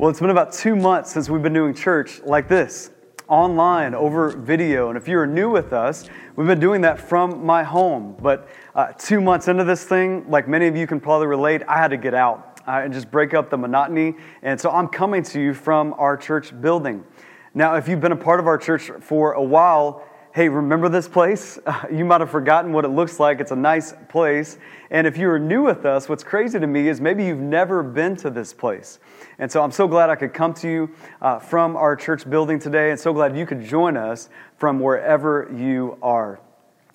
Well, it's been about two months since we've been doing church like this, online, over video. And if you're new with us, we've been doing that from my home. But uh, two months into this thing, like many of you can probably relate, I had to get out uh, and just break up the monotony. And so I'm coming to you from our church building. Now, if you've been a part of our church for a while, hey, remember this place? You might have forgotten what it looks like. It's a nice place. And if you're new with us, what's crazy to me is maybe you've never been to this place. And so I'm so glad I could come to you uh, from our church building today, and so glad you could join us from wherever you are.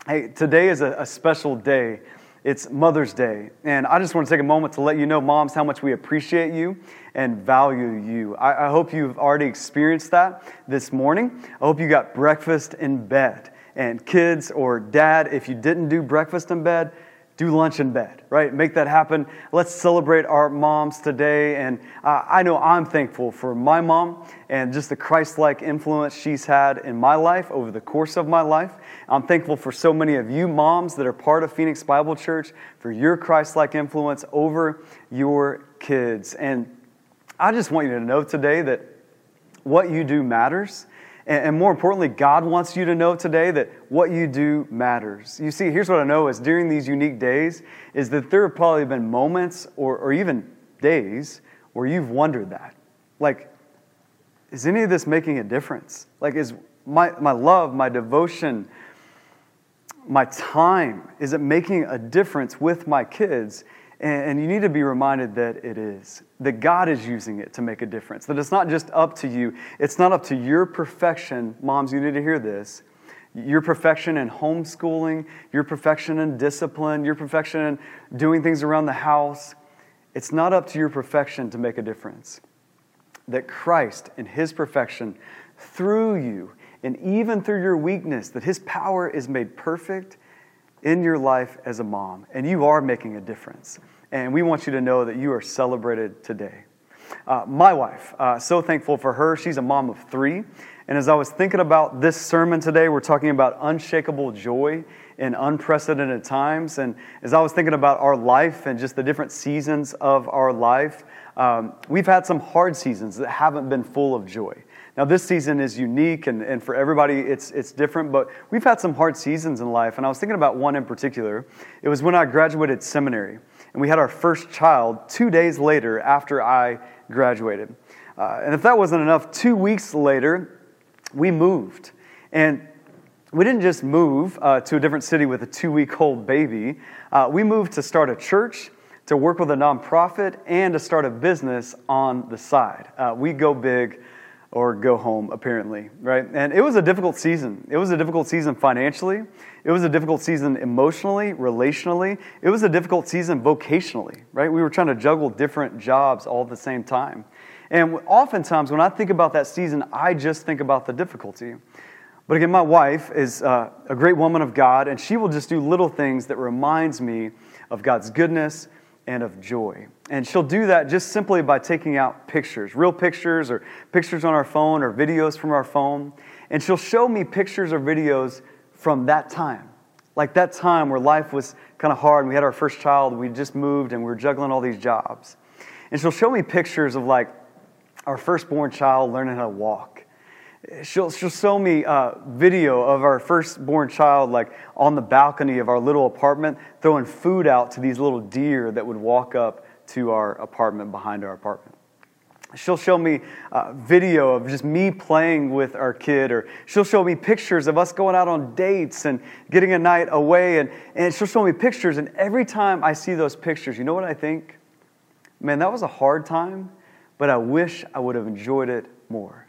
Hey, today is a, a special day. It's Mother's Day. And I just want to take a moment to let you know, moms, how much we appreciate you and value you. I, I hope you've already experienced that this morning. I hope you got breakfast in bed. And kids or dad, if you didn't do breakfast in bed, do lunch in bed, right? Make that happen. Let's celebrate our moms today. And uh, I know I'm thankful for my mom and just the Christ like influence she's had in my life over the course of my life. I'm thankful for so many of you moms that are part of Phoenix Bible Church for your Christ like influence over your kids. And I just want you to know today that what you do matters. And more importantly, God wants you to know today that what you do matters. You see, here's what I know is during these unique days is that there have probably been moments or, or even days where you've wondered that. Like, is any of this making a difference? Like, is my, my love, my devotion, my time, is it making a difference with my kids? And you need to be reminded that it is, that God is using it to make a difference, that it's not just up to you, it's not up to your perfection. Moms, you need to hear this. Your perfection in homeschooling, your perfection in discipline, your perfection in doing things around the house, it's not up to your perfection to make a difference. That Christ, in His perfection, through you, and even through your weakness, that His power is made perfect in your life as a mom, and you are making a difference. And we want you to know that you are celebrated today. Uh, my wife, uh, so thankful for her. She's a mom of three. And as I was thinking about this sermon today, we're talking about unshakable joy in unprecedented times. And as I was thinking about our life and just the different seasons of our life, um, we've had some hard seasons that haven't been full of joy. Now, this season is unique, and, and for everybody, it's, it's different, but we've had some hard seasons in life, and I was thinking about one in particular. It was when I graduated seminary, and we had our first child two days later after I graduated. Uh, and if that wasn't enough, two weeks later, we moved. And we didn't just move uh, to a different city with a two week old baby, uh, we moved to start a church to work with a nonprofit and to start a business on the side. Uh, we go big or go home, apparently, right? And it was a difficult season. It was a difficult season financially. It was a difficult season emotionally, relationally. It was a difficult season vocationally, right? We were trying to juggle different jobs all at the same time. And oftentimes, when I think about that season, I just think about the difficulty. But again, my wife is uh, a great woman of God, and she will just do little things that reminds me of God's goodness and of joy. And she'll do that just simply by taking out pictures, real pictures or pictures on our phone or videos from our phone. And she'll show me pictures or videos from that time. Like that time where life was kind of hard and we had our first child, we just moved and we were juggling all these jobs. And she'll show me pictures of like our firstborn child learning how to walk She'll, she'll show me a video of our firstborn child, like on the balcony of our little apartment, throwing food out to these little deer that would walk up to our apartment behind our apartment. She'll show me a video of just me playing with our kid, or she'll show me pictures of us going out on dates and getting a night away. And, and she'll show me pictures, and every time I see those pictures, you know what I think? Man, that was a hard time, but I wish I would have enjoyed it more.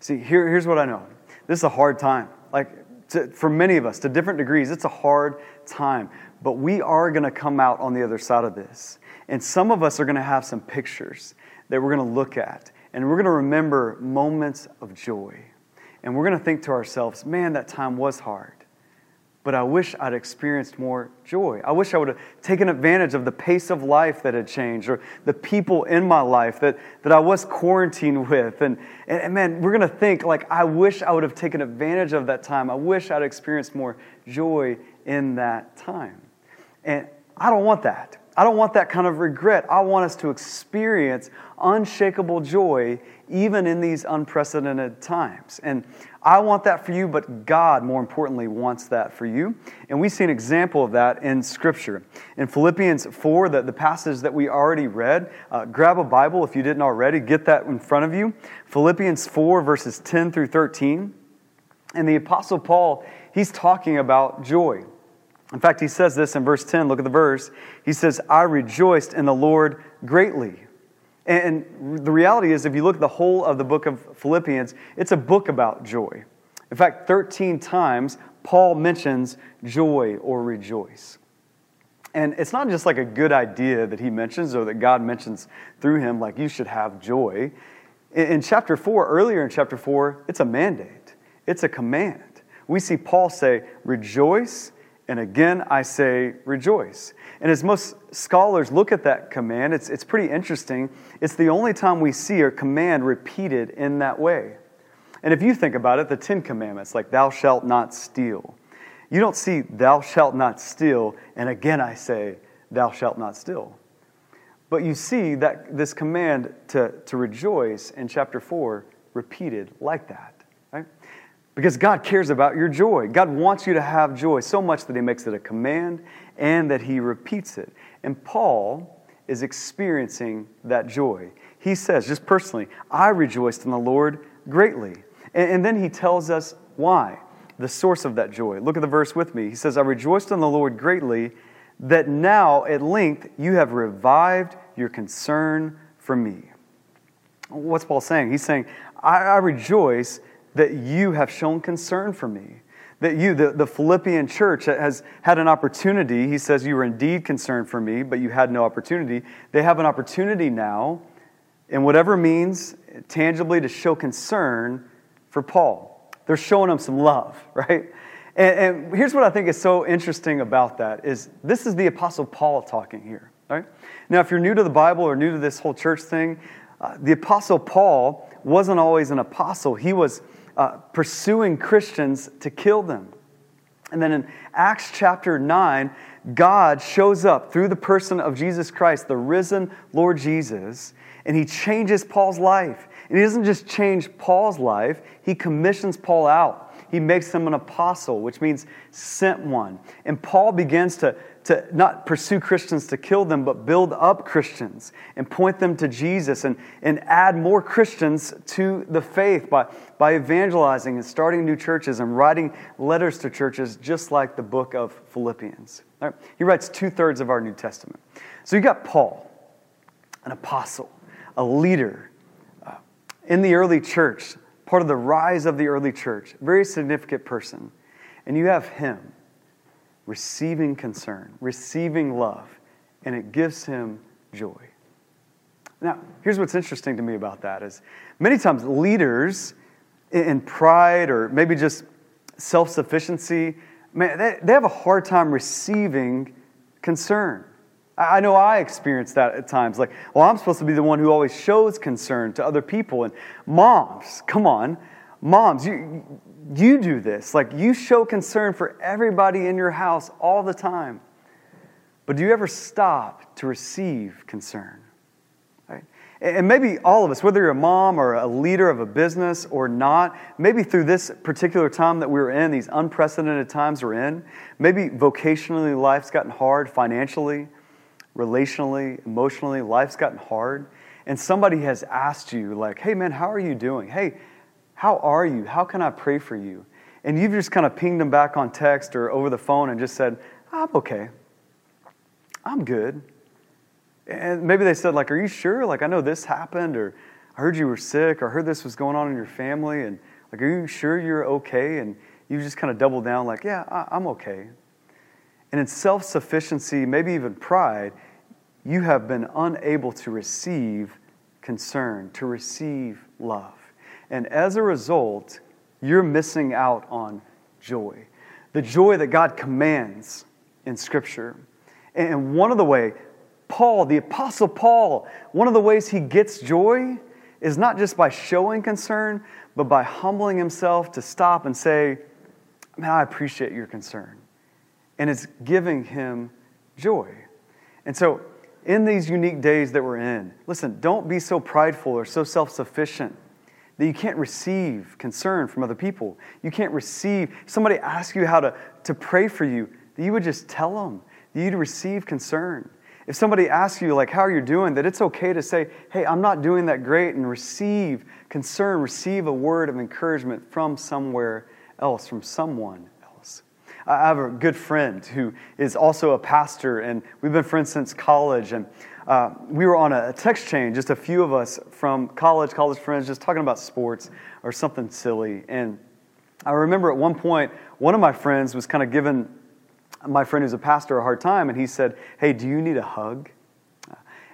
See, here, here's what I know this is a hard time. Like, to, for many of us, to different degrees, it's a hard time. But we are going to come out on the other side of this. And some of us are going to have some pictures that we're going to look at. And we're going to remember moments of joy. And we're going to think to ourselves, man, that time was hard but I wish I'd experienced more joy. I wish I would have taken advantage of the pace of life that had changed or the people in my life that, that I was quarantined with. And, and, man, we're going to think, like, I wish I would have taken advantage of that time. I wish I'd experienced more joy in that time. And I don't want that. I don't want that kind of regret. I want us to experience unshakable joy even in these unprecedented times. And I want that for you, but God, more importantly, wants that for you. And we see an example of that in Scripture. In Philippians 4, the, the passage that we already read, uh, grab a Bible if you didn't already, get that in front of you. Philippians 4, verses 10 through 13. And the Apostle Paul, he's talking about joy. In fact, he says this in verse 10. Look at the verse. He says, I rejoiced in the Lord greatly. And the reality is, if you look at the whole of the book of Philippians, it's a book about joy. In fact, 13 times, Paul mentions joy or rejoice. And it's not just like a good idea that he mentions or that God mentions through him, like you should have joy. In chapter 4, earlier in chapter 4, it's a mandate, it's a command. We see Paul say, Rejoice and again, I say rejoice. And as most scholars look at that command, it's, it's pretty interesting. It's the only time we see a command repeated in that way. And if you think about it, the Ten Commandments, like thou shalt not steal, you don't see thou shalt not steal, and again I say thou shalt not steal. But you see that this command to, to rejoice in chapter 4 repeated like that. Because God cares about your joy. God wants you to have joy so much that He makes it a command and that He repeats it. And Paul is experiencing that joy. He says, just personally, I rejoiced in the Lord greatly. And, and then he tells us why, the source of that joy. Look at the verse with me. He says, I rejoiced in the Lord greatly that now at length you have revived your concern for me. What's Paul saying? He's saying, I, I rejoice that you have shown concern for me. That you, the, the Philippian church, has had an opportunity. He says, You were indeed concerned for me, but you had no opportunity. They have an opportunity now, in whatever means, tangibly, to show concern for Paul. They're showing him some love, right? And, and here's what I think is so interesting about that is this is the Apostle Paul talking here, right? Now, if you're new to the Bible or new to this whole church thing, uh, the Apostle Paul wasn't always an apostle. He was uh, pursuing Christians to kill them. And then in Acts chapter 9, God shows up through the person of Jesus Christ, the risen Lord Jesus, and he changes Paul's life. And he doesn't just change Paul's life, he commissions Paul out. He makes him an apostle, which means sent one. And Paul begins to to not pursue Christians to kill them, but build up Christians and point them to Jesus and, and add more Christians to the faith by, by evangelizing and starting new churches and writing letters to churches, just like the book of Philippians. Right? He writes two thirds of our New Testament. So you got Paul, an apostle, a leader uh, in the early church, part of the rise of the early church, very significant person. And you have him receiving concern, receiving love, and it gives him joy. Now, here's what's interesting to me about that is many times leaders in pride or maybe just self-sufficiency, man, they, they have a hard time receiving concern. I know I experience that at times. Like, well, I'm supposed to be the one who always shows concern to other people. And moms, come on, moms, you, you do this. Like you show concern for everybody in your house all the time. But do you ever stop to receive concern? Right? And maybe all of us, whether you're a mom or a leader of a business or not, maybe through this particular time that we're in, these unprecedented times we're in, maybe vocationally life's gotten hard, financially, relationally, emotionally, life's gotten hard. And somebody has asked you, like, hey man, how are you doing? Hey, how are you? How can I pray for you? And you've just kind of pinged them back on text or over the phone and just said, I'm okay. I'm good. And maybe they said, like, are you sure? Like, I know this happened, or I heard you were sick, or I heard this was going on in your family, and like, are you sure you're okay? And you just kind of double down, like, yeah, I- I'm okay. And in self sufficiency, maybe even pride, you have been unable to receive concern, to receive love. And as a result, you're missing out on joy. The joy that God commands in Scripture. And one of the way, Paul, the Apostle Paul, one of the ways he gets joy is not just by showing concern, but by humbling himself to stop and say, Man, I appreciate your concern. And it's giving him joy. And so, in these unique days that we're in, listen, don't be so prideful or so self sufficient that you can't receive concern from other people. You can't receive, somebody asks you how to, to pray for you, that you would just tell them, that you'd receive concern. If somebody asks you, like, how are you doing, that it's okay to say, hey, I'm not doing that great, and receive concern, receive a word of encouragement from somewhere else, from someone else. I have a good friend who is also a pastor, and we've been friends since college. And uh, we were on a text chain, just a few of us from college, college friends, just talking about sports or something silly. And I remember at one point, one of my friends was kind of giving my friend who's a pastor a hard time, and he said, Hey, do you need a hug?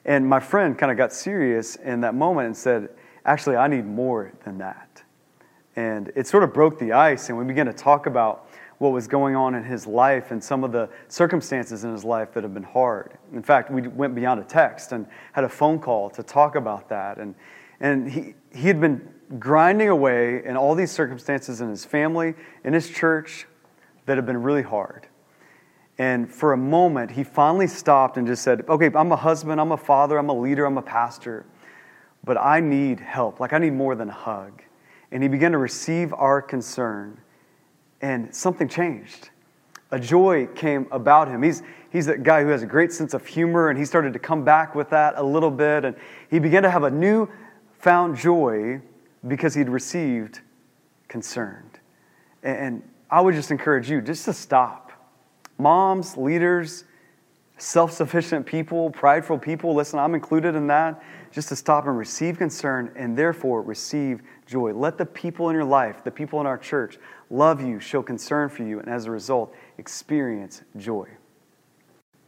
And my friend kind of got serious in that moment and said, Actually, I need more than that. And it sort of broke the ice, and we began to talk about what was going on in his life and some of the circumstances in his life that have been hard. In fact, we went beyond a text and had a phone call to talk about that. And, and he, he had been grinding away in all these circumstances in his family, in his church, that have been really hard. And for a moment, he finally stopped and just said, Okay, I'm a husband, I'm a father, I'm a leader, I'm a pastor, but I need help. Like, I need more than a hug. And he began to receive our concern, and something changed. A joy came about him. He's, he's a guy who has a great sense of humor, and he started to come back with that a little bit. And he began to have a new found joy because he'd received concerned. And I would just encourage you just to stop moms, leaders, self sufficient people, prideful people, listen, I'm included in that, just to stop and receive concern and therefore receive joy. Let the people in your life, the people in our church, love you, show concern for you, and as a result, experience joy.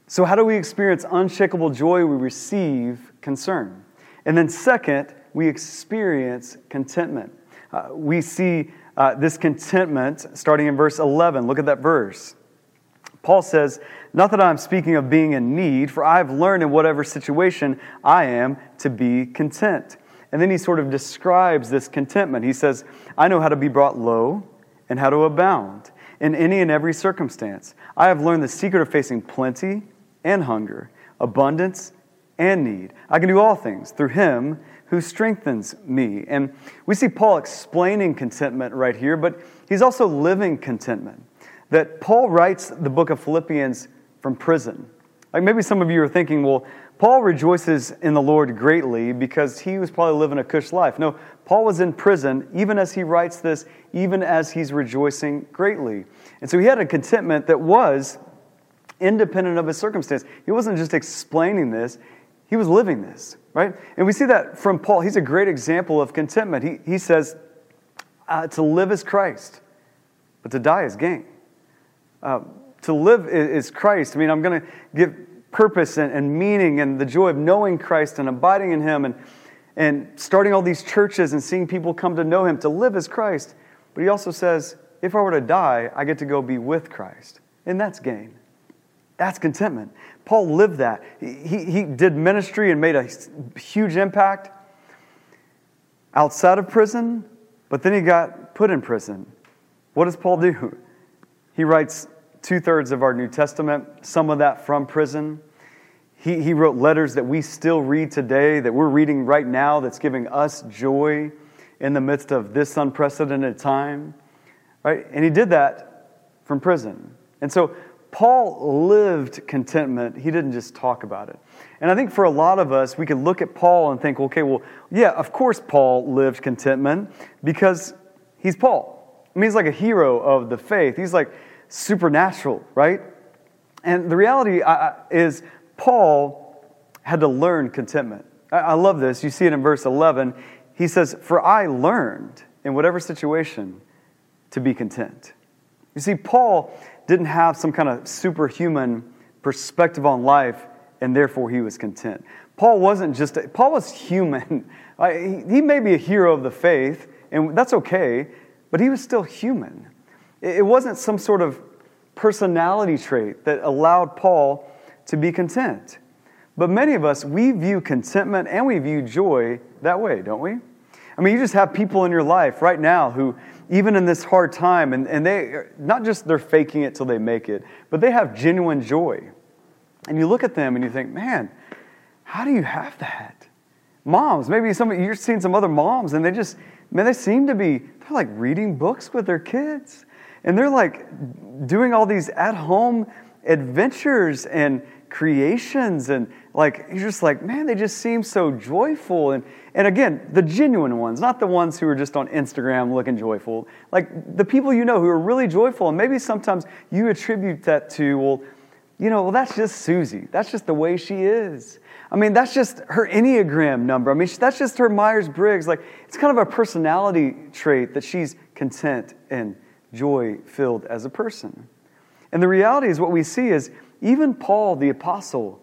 So, how do we experience unshakable joy? We receive concern. And then, second, we experience contentment. Uh, we see uh, this contentment starting in verse 11. Look at that verse. Paul says, Not that I'm speaking of being in need, for I've learned in whatever situation I am to be content. And then he sort of describes this contentment. He says, I know how to be brought low and how to abound in any and every circumstance. I have learned the secret of facing plenty and hunger, abundance and need. I can do all things through him who strengthens me. And we see Paul explaining contentment right here, but he's also living contentment that Paul writes the book of Philippians from prison. Like maybe some of you are thinking, well, Paul rejoices in the Lord greatly because he was probably living a cush life. No, Paul was in prison even as he writes this, even as he's rejoicing greatly. And so he had a contentment that was independent of his circumstance. He wasn't just explaining this, he was living this, right? And we see that from Paul. He's a great example of contentment. He, he says, uh, to live is Christ, but to die is gain. Uh, to live is Christ. I mean, I'm going to give purpose and, and, meaning and the joy of knowing Christ and abiding in Him and, and starting all these churches and seeing people come to know Him. To live as Christ. But He also says, if I were to die, I get to go be with Christ. And that's gain. That's contentment. Paul lived that. He, he did ministry and made a huge impact outside of prison, but then he got put in prison. What does Paul do? He writes two thirds of our New Testament, some of that from prison. He, he wrote letters that we still read today, that we're reading right now, that's giving us joy in the midst of this unprecedented time. Right? And he did that from prison. And so Paul lived contentment. He didn't just talk about it. And I think for a lot of us, we could look at Paul and think, okay, well, yeah, of course Paul lived contentment because he's Paul. I mean, he's like a hero of the faith. He's like, supernatural, right? And the reality uh, uh, is, Paul had to learn contentment. I love this. You see it in verse 11. He says, For I learned in whatever situation to be content. You see, Paul didn't have some kind of superhuman perspective on life, and therefore he was content. Paul wasn't just, a, Paul was human. He may be a hero of the faith, and that's okay, but he was still human. It wasn't some sort of personality trait that allowed Paul to be content. But many of us, we view contentment and we view joy that way, don't we? I mean, you just have people in your life right now who, even in this hard time, and, and they, not just they're faking it till they make it, but they have genuine joy. And you look at them and you think, man, how do you have that? Moms, maybe some you're seeing some other moms and they just, man, they seem to be, they're like reading books with their kids. And they're like doing all these at home adventures and creations and like you're just like man they just seem so joyful. And and again the genuine ones not the ones who are just on instagram looking joyful. Like the people you know who are really joyful. And maybe sometimes you attribute that to well you know well that's just susie. That's just the way she is. I mean that's just her enneagram number. I mean that's just her myers-briggs. Like it's kind of a personality trait that she's content and joy filled as a person and the reality is what we see is even Paul the apostle,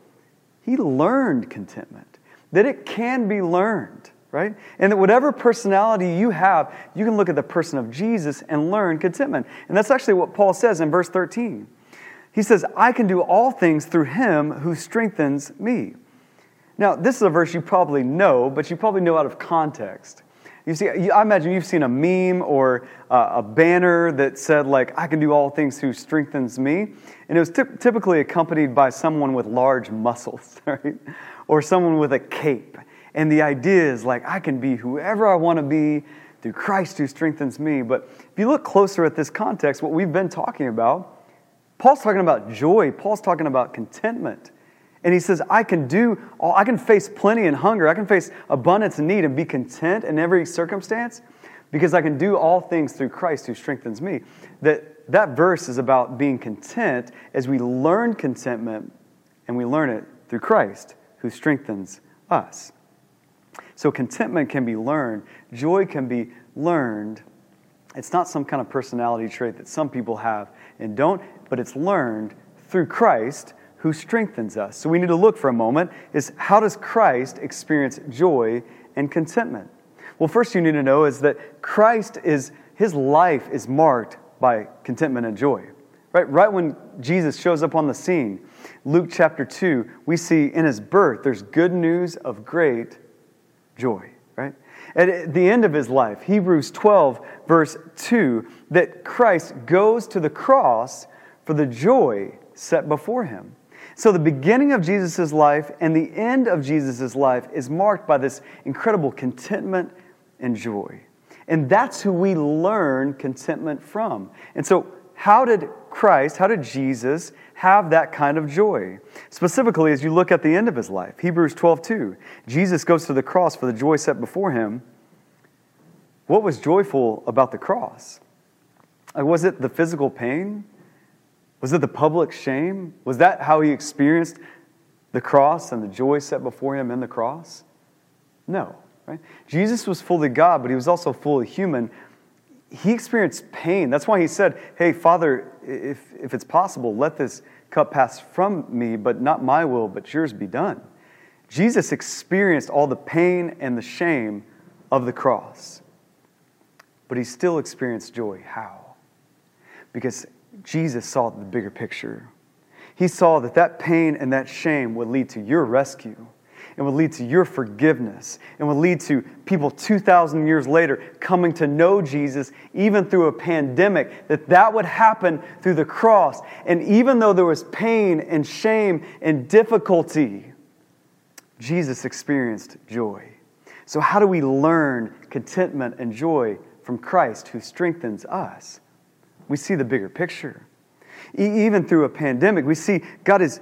he learned contentment, that it can be learned, right? And that whatever personality you have, you can look at the person of Jesus and learn contentment. And that's actually what Paul says in verse 13. He says, I can do all things through him who strengthens me. Now, this is a verse you probably know, but you probably know out of context. You see, I imagine you've seen a meme or uh, a banner that said, like, I can do all things who strengthens me. And it was t- typically accompanied by someone with large muscles, right? Or someone with a cape. And the idea is, like, I can be whoever I want to be through Christ who strengthens me. But if you look closer at this context, what we've been talking about, Paul's talking about joy, Paul's talking about contentment. And he says, I can do all, I can face plenty and hunger. I can face abundance and need and be content in every circumstance because I can do all things through Christ who strengthens me. That, that verse is about being content as we learn contentment and we learn it through Christ who strengthens us. So contentment can be learned, joy can be learned. It's not some kind of personality trait that some people have and don't, but it's learned through Christ who strengthens us. So we need to look for a moment is how does Christ experience joy and contentment? Well, first you need to know is that Christ is his life is marked by contentment and joy. Right right when Jesus shows up on the scene, Luke chapter 2, we see in his birth there's good news of great joy, right? At the end of his life, Hebrews 12 verse 2, that Christ goes to the cross for the joy set before him. So, the beginning of Jesus' life and the end of Jesus' life is marked by this incredible contentment and joy. And that's who we learn contentment from. And so, how did Christ, how did Jesus have that kind of joy? Specifically, as you look at the end of his life, Hebrews 12 2, Jesus goes to the cross for the joy set before him. What was joyful about the cross? Uh, was it the physical pain? Was it the public shame? Was that how he experienced the cross and the joy set before him in the cross? No, right? Jesus was fully God, but he was also fully human. He experienced pain. That's why he said, Hey, Father, if, if it's possible, let this cup pass from me, but not my will, but yours be done. Jesus experienced all the pain and the shame of the cross, but he still experienced joy. How? Because Jesus saw the bigger picture. He saw that that pain and that shame would lead to your rescue and would lead to your forgiveness and would lead to people 2,000 years later coming to know Jesus, even through a pandemic, that that would happen through the cross. And even though there was pain and shame and difficulty, Jesus experienced joy. So, how do we learn contentment and joy from Christ who strengthens us? We see the bigger picture. E- even through a pandemic, we see God, is,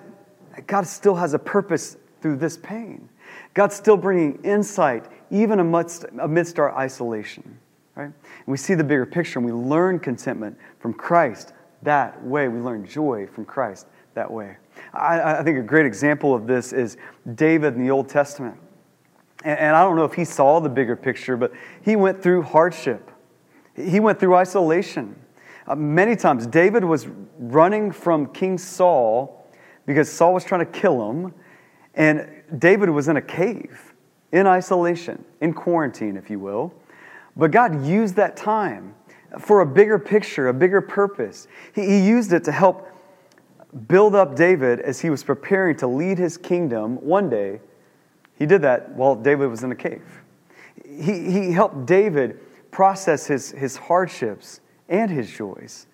God still has a purpose through this pain. God's still bringing insight even amidst, amidst our isolation. Right? And we see the bigger picture and we learn contentment from Christ that way. We learn joy from Christ that way. I, I think a great example of this is David in the Old Testament. And, and I don't know if he saw the bigger picture, but he went through hardship, he went through isolation. Uh, many times, David was running from King Saul because Saul was trying to kill him, and David was in a cave, in isolation, in quarantine, if you will. But God used that time for a bigger picture, a bigger purpose. He, he used it to help build up David as he was preparing to lead his kingdom one day. He did that while David was in a cave. He, he helped David process his, his hardships and his joys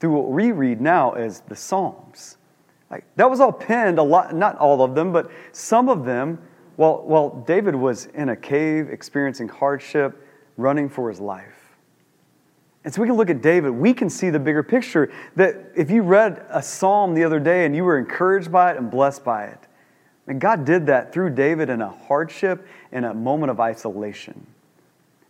through what we read now as the Psalms. Like, that was all penned, a lot, not all of them, but some of them, while, while David was in a cave experiencing hardship, running for his life. And so we can look at David, we can see the bigger picture that if you read a psalm the other day and you were encouraged by it and blessed by it, and God did that through David in a hardship, in a moment of isolation.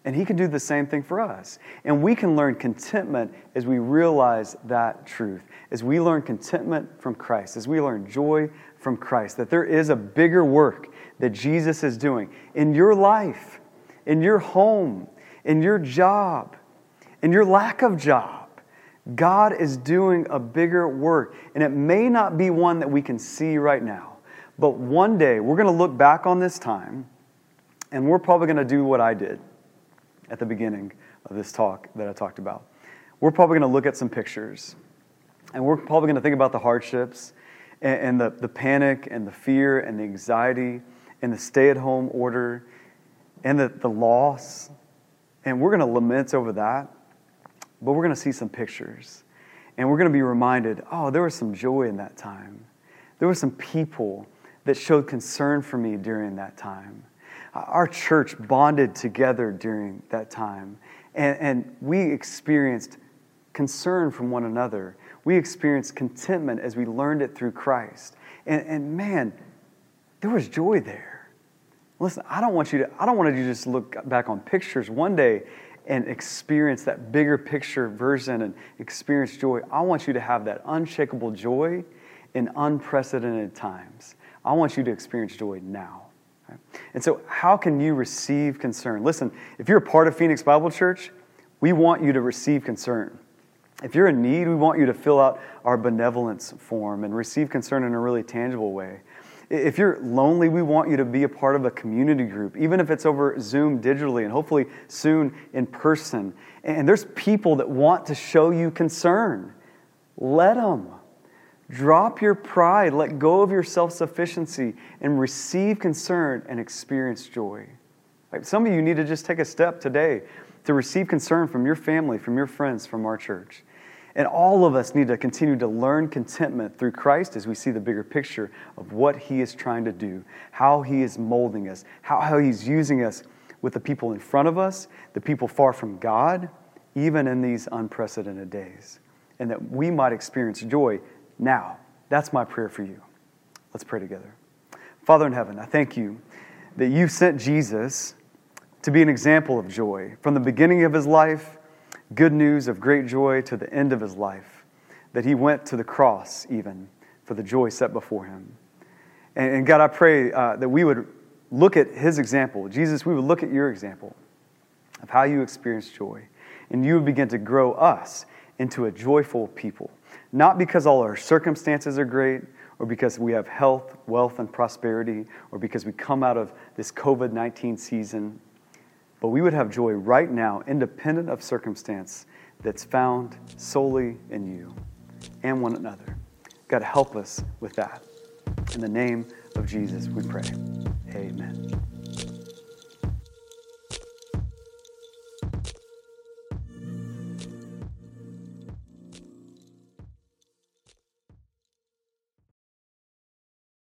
And He can do the same thing for us. And we can learn contentment as we realize that truth, as we learn contentment from Christ, as we learn joy from Christ, that there is a bigger work that Jesus is doing in your life, in your home, in your job, in your lack of job. God is doing a bigger work, and it may not be one that we can see right now. But one day, we're going to look back on this time, and we're probably going to do what I did at the beginning of this talk that I talked about. We're probably going to look at some pictures, and we're probably going to think about the hardships and, and the, the panic and the fear and the anxiety and the stay at home order and the, the loss. And we're going to lament over that, but we're going to see some pictures. And we're going to be reminded oh, there was some joy in that time. There were some people that showed concern for me during that time. Our church bonded together during that time, and, and we experienced concern from one another. We experienced contentment as we learned it through Christ. And, and man, there was joy there. Listen, I don't want you to, I don't want you to just look back on pictures one day and experience that bigger picture version and experience joy. I want you to have that unshakable joy in unprecedented times. I want you to experience joy now. And so, how can you receive concern? Listen, if you're a part of Phoenix Bible Church, we want you to receive concern. If you're in need, we want you to fill out our benevolence form and receive concern in a really tangible way. If you're lonely, we want you to be a part of a community group, even if it's over Zoom digitally and hopefully soon in person. And there's people that want to show you concern. Let them. Drop your pride, let go of your self sufficiency, and receive concern and experience joy. Like some of you need to just take a step today to receive concern from your family, from your friends, from our church. And all of us need to continue to learn contentment through Christ as we see the bigger picture of what He is trying to do, how He is molding us, how, how He's using us with the people in front of us, the people far from God, even in these unprecedented days. And that we might experience joy now. That's my prayer for you. Let's pray together. Father in heaven, I thank you that you sent Jesus to be an example of joy from the beginning of his life, good news of great joy, to the end of his life, that he went to the cross even for the joy set before him. And, and God, I pray uh, that we would look at his example. Jesus, we would look at your example of how you experienced joy, and you would begin to grow us into a joyful people not because all our circumstances are great, or because we have health, wealth, and prosperity, or because we come out of this COVID 19 season, but we would have joy right now, independent of circumstance, that's found solely in you and one another. God, help us with that. In the name of Jesus, we pray.